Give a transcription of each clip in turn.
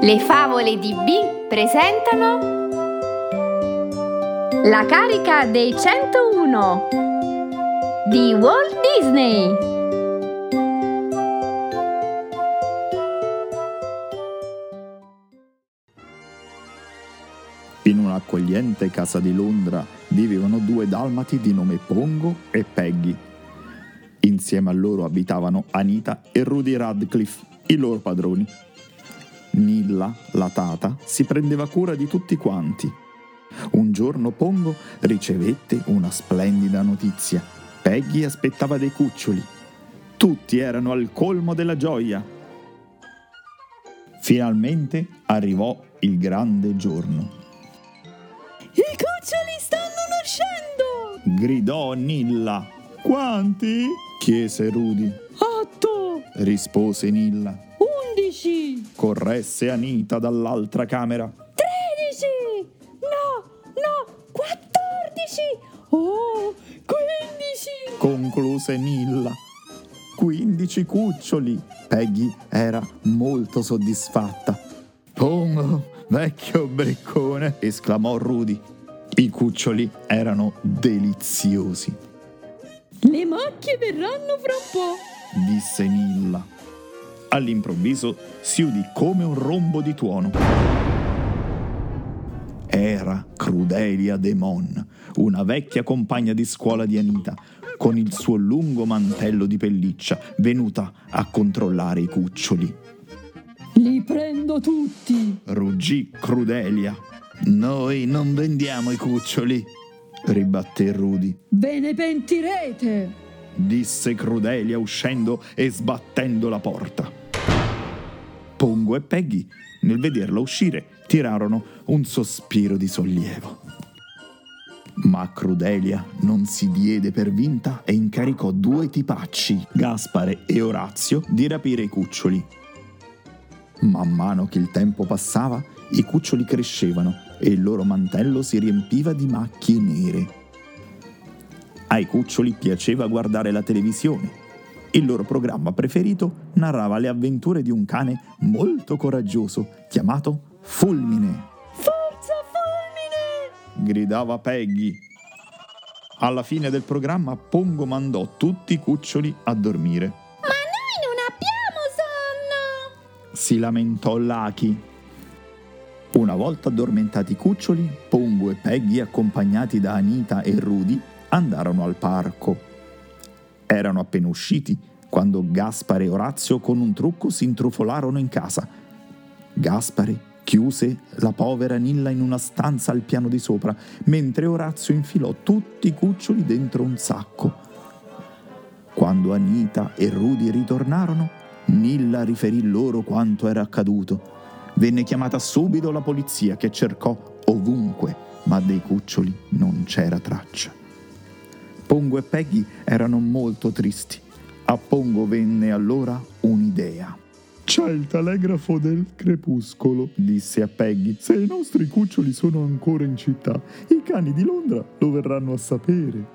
Le favole di B presentano La carica dei 101 di Walt Disney. In un'accogliente casa di Londra vivevano due dalmati di nome Pongo e Peggy. Insieme a loro abitavano Anita e Rudy Radcliffe, i loro padroni. Nilla, la tata, si prendeva cura di tutti quanti. Un giorno Pongo ricevette una splendida notizia. Peggy aspettava dei cuccioli. Tutti erano al colmo della gioia. Finalmente arrivò il grande giorno. I cuccioli stanno nascendo! Gridò Nilla. Quanti? chiese Rudy. Otto! Rispose Nilla. Undici! Corresse Anita dall'altra camera. Tredici! No, no, quattordici! Oh, quindici! Concluse Nilla. Quindici cuccioli. Peggy era molto soddisfatta. Pongo, vecchio briccone, esclamò Rudy. I cuccioli erano deliziosi, Le macchie verranno fra un po'! disse Nilla. All'improvviso si udì come un rombo di tuono. Era Crudelia Demon, una vecchia compagna di scuola di Anita, con il suo lungo mantello di pelliccia, venuta a controllare i cuccioli. Li prendo tutti! Ruggì Crudelia. Noi non vendiamo i cuccioli, ribatté Rudy. Ve ne pentirete! disse Crudelia uscendo e sbattendo la porta. Pongo e Peggy, nel vederla uscire, tirarono un sospiro di sollievo. Ma Crudelia non si diede per vinta e incaricò due tipacci, Gaspare e Orazio, di rapire i cuccioli. Man mano che il tempo passava, i cuccioli crescevano e il loro mantello si riempiva di macchie nere. Ai cuccioli piaceva guardare la televisione. Il loro programma preferito narrava le avventure di un cane molto coraggioso chiamato Fulmine. Forza fulmine! Gridava Peggy. Alla fine del programma Pongo mandò tutti i cuccioli a dormire. Ma noi non abbiamo sonno! Si lamentò Lucky. Una volta addormentati i cuccioli, Pongo e Peggy, accompagnati da Anita e Rudy, andarono al parco. Erano appena usciti quando Gaspare e Orazio con un trucco si intrufolarono in casa. Gaspare chiuse la povera Nilla in una stanza al piano di sopra, mentre Orazio infilò tutti i cuccioli dentro un sacco. Quando Anita e Rudy ritornarono, Nilla riferì loro quanto era accaduto. Venne chiamata subito la polizia che cercò ovunque, ma dei cuccioli non c'era traccia. Pongo e Peggy erano molto tristi. A Pongo venne allora un'idea. C'è il telegrafo del crepuscolo, disse a Peggy. Se i nostri cuccioli sono ancora in città, i cani di Londra lo verranno a sapere.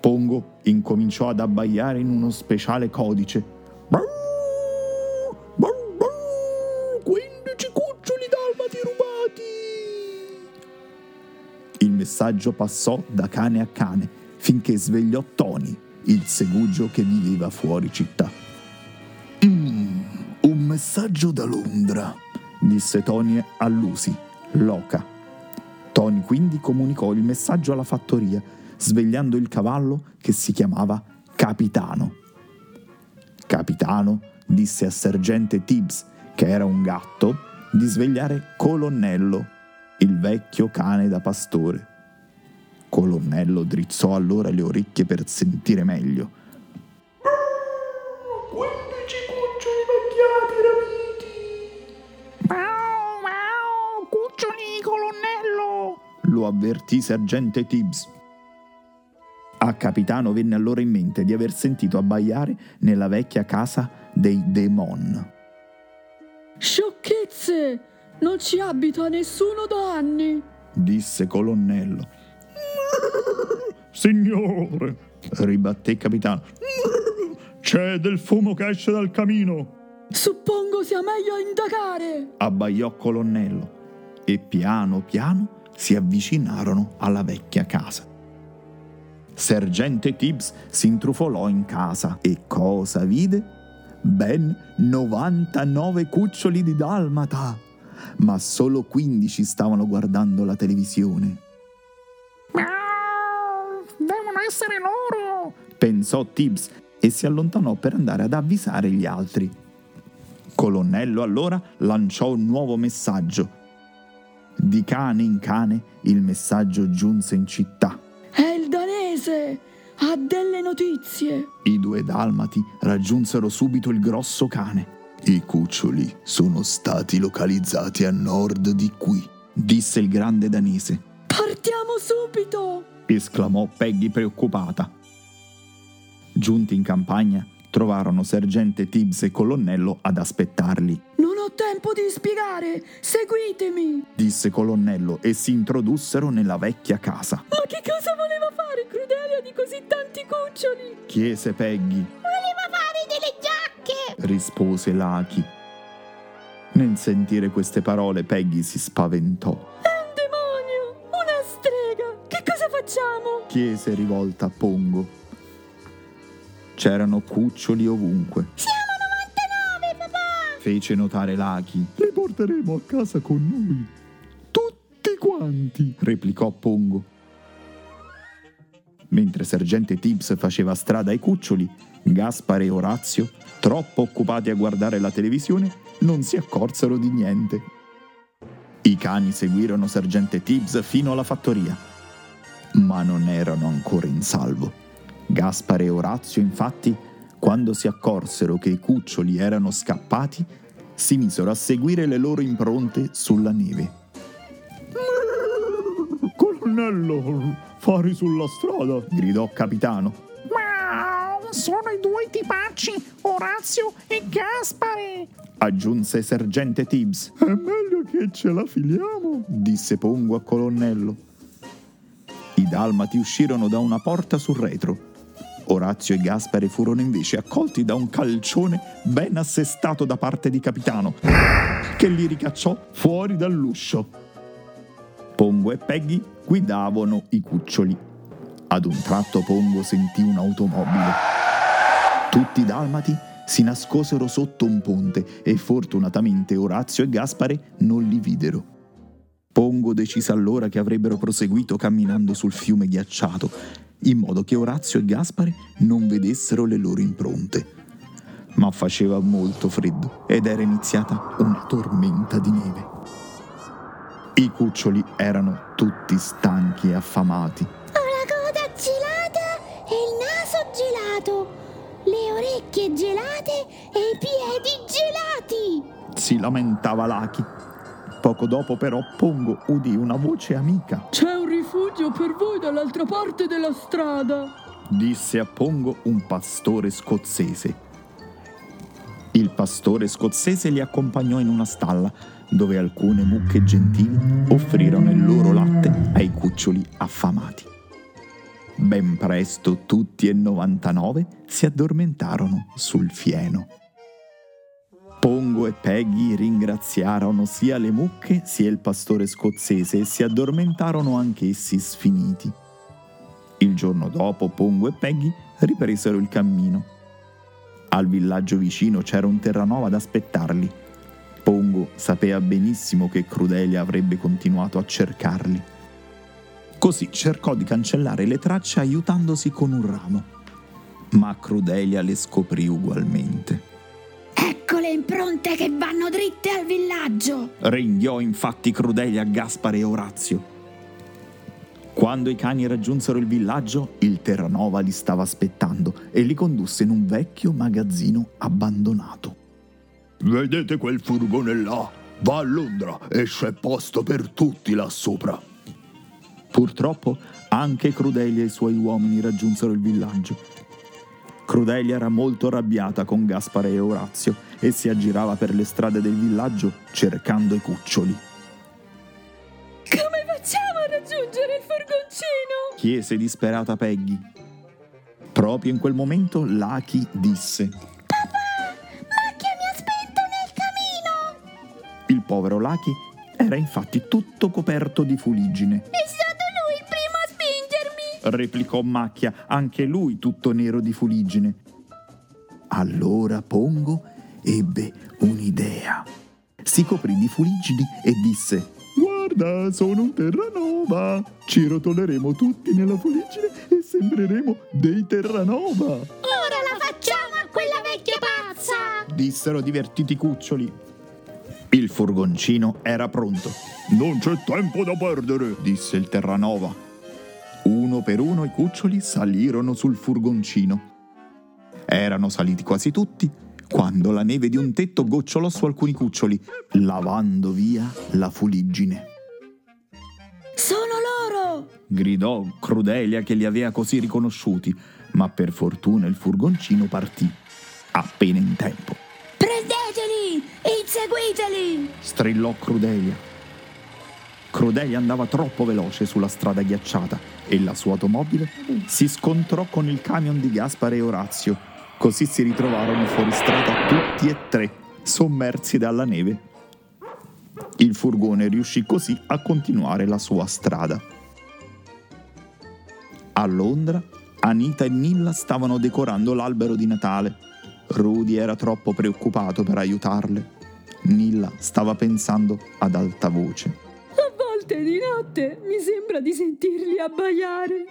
Pongo incominciò ad abbaiare in uno speciale codice. Messaggio passò da cane a cane finché svegliò Tony, il segugio che viveva fuori città. Mm, un messaggio da Londra, disse Tony a Lucy, loca. Tony quindi comunicò il messaggio alla fattoria, svegliando il cavallo che si chiamava Capitano. Capitano disse a sergente Tibbs, che era un gatto, di svegliare Colonnello, il vecchio cane da pastore. Colonnello drizzò allora le orecchie per sentire meglio. 15 cuccioli vecchiati rapiti! Mau, mau, cuccioli, colonnello! Lo avvertì sergente Tibbs. A Capitano venne allora in mente di aver sentito abbaiare nella vecchia casa dei Demon. Sciocchezze! Non ci abita nessuno da anni! disse Colonnello. Signore, ribatté il capitano, c'è del fumo che esce dal camino. Suppongo sia meglio indagare. abbaiò Colonnello e piano piano si avvicinarono alla vecchia casa. Sergente Tibbs si intrufolò in casa e cosa vide? Ben 99 cuccioli di dalmata, ma solo 15 stavano guardando la televisione. Devono essere loro. pensò Tibbs e si allontanò per andare ad avvisare gli altri. Colonnello allora lanciò un nuovo messaggio. Di cane in cane il messaggio giunse in città. È il danese. Ha delle notizie. I due dalmati raggiunsero subito il grosso cane. I cuccioli sono stati localizzati a nord di qui, disse il grande danese. Partiamo subito. Esclamò Peggy preoccupata. Giunti in campagna, trovarono sergente Tibbs e colonnello ad aspettarli. Non ho tempo di spiegare. Seguitemi. Disse colonnello e si introdussero nella vecchia casa. Ma che cosa voleva fare Crudelia di così tanti cuccioli? Chiese Peggy, Voleva fare delle giacche. rispose Lucky. Nel sentire queste parole Peggy si spaventò. Facciamo? Chiese rivolta a Pongo. C'erano cuccioli ovunque. Siamo 99, papà. Fece notare Lucky. Li porteremo a casa con noi. Tutti quanti, replicò Pongo. Mentre sergente Tibbs faceva strada ai cuccioli, Gaspare e Orazio, troppo occupati a guardare la televisione, non si accorsero di niente. I cani seguirono sergente Tibbs fino alla fattoria, ma non erano ancora in salvo. Gaspare e Orazio, infatti, quando si accorsero che i cuccioli erano scappati, si misero a seguire le loro impronte sulla neve. Colonnello, fari sulla strada, gridò capitano. Miau, sono i due tipacci, Orazio e Gaspare. Aggiunse sergente Tibbs. È meglio che ce la filiamo, disse Pongo a colonnello. Dalmati uscirono da una porta sul retro. Orazio e Gaspare furono invece accolti da un calcione ben assestato da parte di capitano, che li ricacciò fuori dall'uscio. Pongo e Peggy guidavano i cuccioli. Ad un tratto Pongo sentì un'automobile. Tutti i dalmati si nascosero sotto un ponte e fortunatamente Orazio e Gaspare non li videro. Pongo decise allora che avrebbero proseguito camminando sul fiume ghiacciato, in modo che Orazio e Gaspare non vedessero le loro impronte. Ma faceva molto freddo ed era iniziata una tormenta di neve. I cuccioli erano tutti stanchi e affamati. Ho la coda gelata e il naso gelato, le orecchie gelate e i piedi gelati. Si lamentava Laki. Poco dopo però Pongo udì una voce amica. C'è un rifugio per voi dall'altra parte della strada. disse a Pongo un pastore scozzese. Il pastore scozzese li accompagnò in una stalla dove alcune mucche gentili offrirono il loro latte ai cuccioli affamati. Ben presto tutti e 99 si addormentarono sul fieno. Pongo e Peggy ringraziarono sia le mucche sia il pastore scozzese e si addormentarono anch'essi sfiniti. Il giorno dopo Pongo e Peggy ripresero il cammino. Al villaggio vicino c'era un Terranova ad aspettarli. Pongo sapeva benissimo che Crudelia avrebbe continuato a cercarli. Così cercò di cancellare le tracce aiutandosi con un ramo. Ma Crudelia le scoprì ugualmente. Ecco le impronte che vanno dritte al villaggio. Ringhiò infatti Crudelia a Gaspare e Orazio. Quando i cani raggiunsero il villaggio, il Terranova li stava aspettando e li condusse in un vecchio magazzino abbandonato. Vedete quel furgone là? Va a Londra e c'è posto per tutti là sopra. Purtroppo anche Crudelia e i suoi uomini raggiunsero il villaggio. Crudelia era molto arrabbiata con Gaspare e Orazio e si aggirava per le strade del villaggio cercando i cuccioli. Come facciamo a raggiungere il furgoncino? Chiese disperata Peggy. Proprio in quel momento Lucky disse: Ma chi mi povero Lucky era infatti tutto coperto di fuliggine. È stato replicò Macchia, anche lui tutto nero di fuliggine. Allora Pongo ebbe un'idea. Si coprì di fuliggini e disse: Guarda, sono un Terranova! Ci rotoleremo tutti nella fuliggine e sembreremo dei Terranova! Ora la facciamo a quella vecchia pazza! dissero divertiti cuccioli. Il furgoncino era pronto. Non c'è tempo da perdere, disse il Terranova. Uno per uno i cuccioli salirono sul furgoncino. Erano saliti quasi tutti quando la neve di un tetto gocciolò su alcuni cuccioli, lavando via la fuliggine. Sono loro! Gridò Crudelia che li aveva così riconosciuti, ma per fortuna il furgoncino partì. Appena in tempo. Prendeteli! Inseguiteli! strillò Crudelia. Crudelia andava troppo veloce sulla strada ghiacciata e la sua automobile si scontrò con il camion di Gaspare e Orazio. Così si ritrovarono fuori strada tutti e tre, sommersi dalla neve. Il furgone riuscì così a continuare la sua strada. A Londra, Anita e Nilla stavano decorando l'albero di Natale. Rudy era troppo preoccupato per aiutarle. Nilla stava pensando ad alta voce. Volte di notte mi sembra di sentirli abbaiare.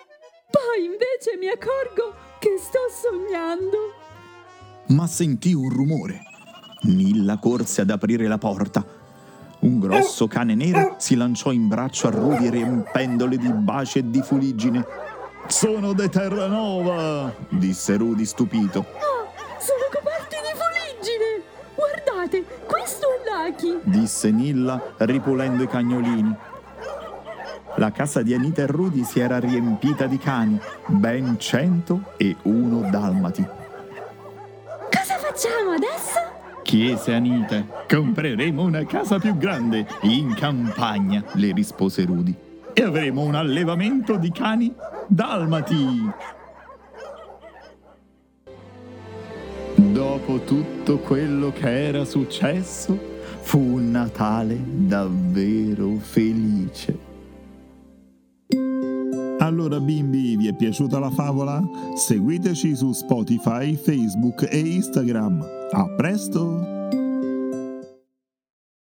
Poi invece mi accorgo che sto sognando. Ma sentì un rumore. Nilla corse ad aprire la porta. Un grosso cane nero si lanciò in braccio a Rudy riempendole di baci e di fuliggine. Sono de Terranova! disse Rudy stupito. Oh, sono coperti di fuliggine! Guardate, questo è Lucky! disse Nilla ripulendo i cagnolini. La casa di Anita e Rudy si era riempita di cani, ben cento e uno dalmati. Cosa facciamo adesso? Chiese Anita. Compreremo una casa più grande, in campagna, le rispose Rudy. E avremo un allevamento di cani dalmati. Dopo tutto quello che era successo, fu un Natale davvero felice. Allora bimbi, vi è piaciuta la favola? Seguiteci su Spotify, Facebook e Instagram. A presto!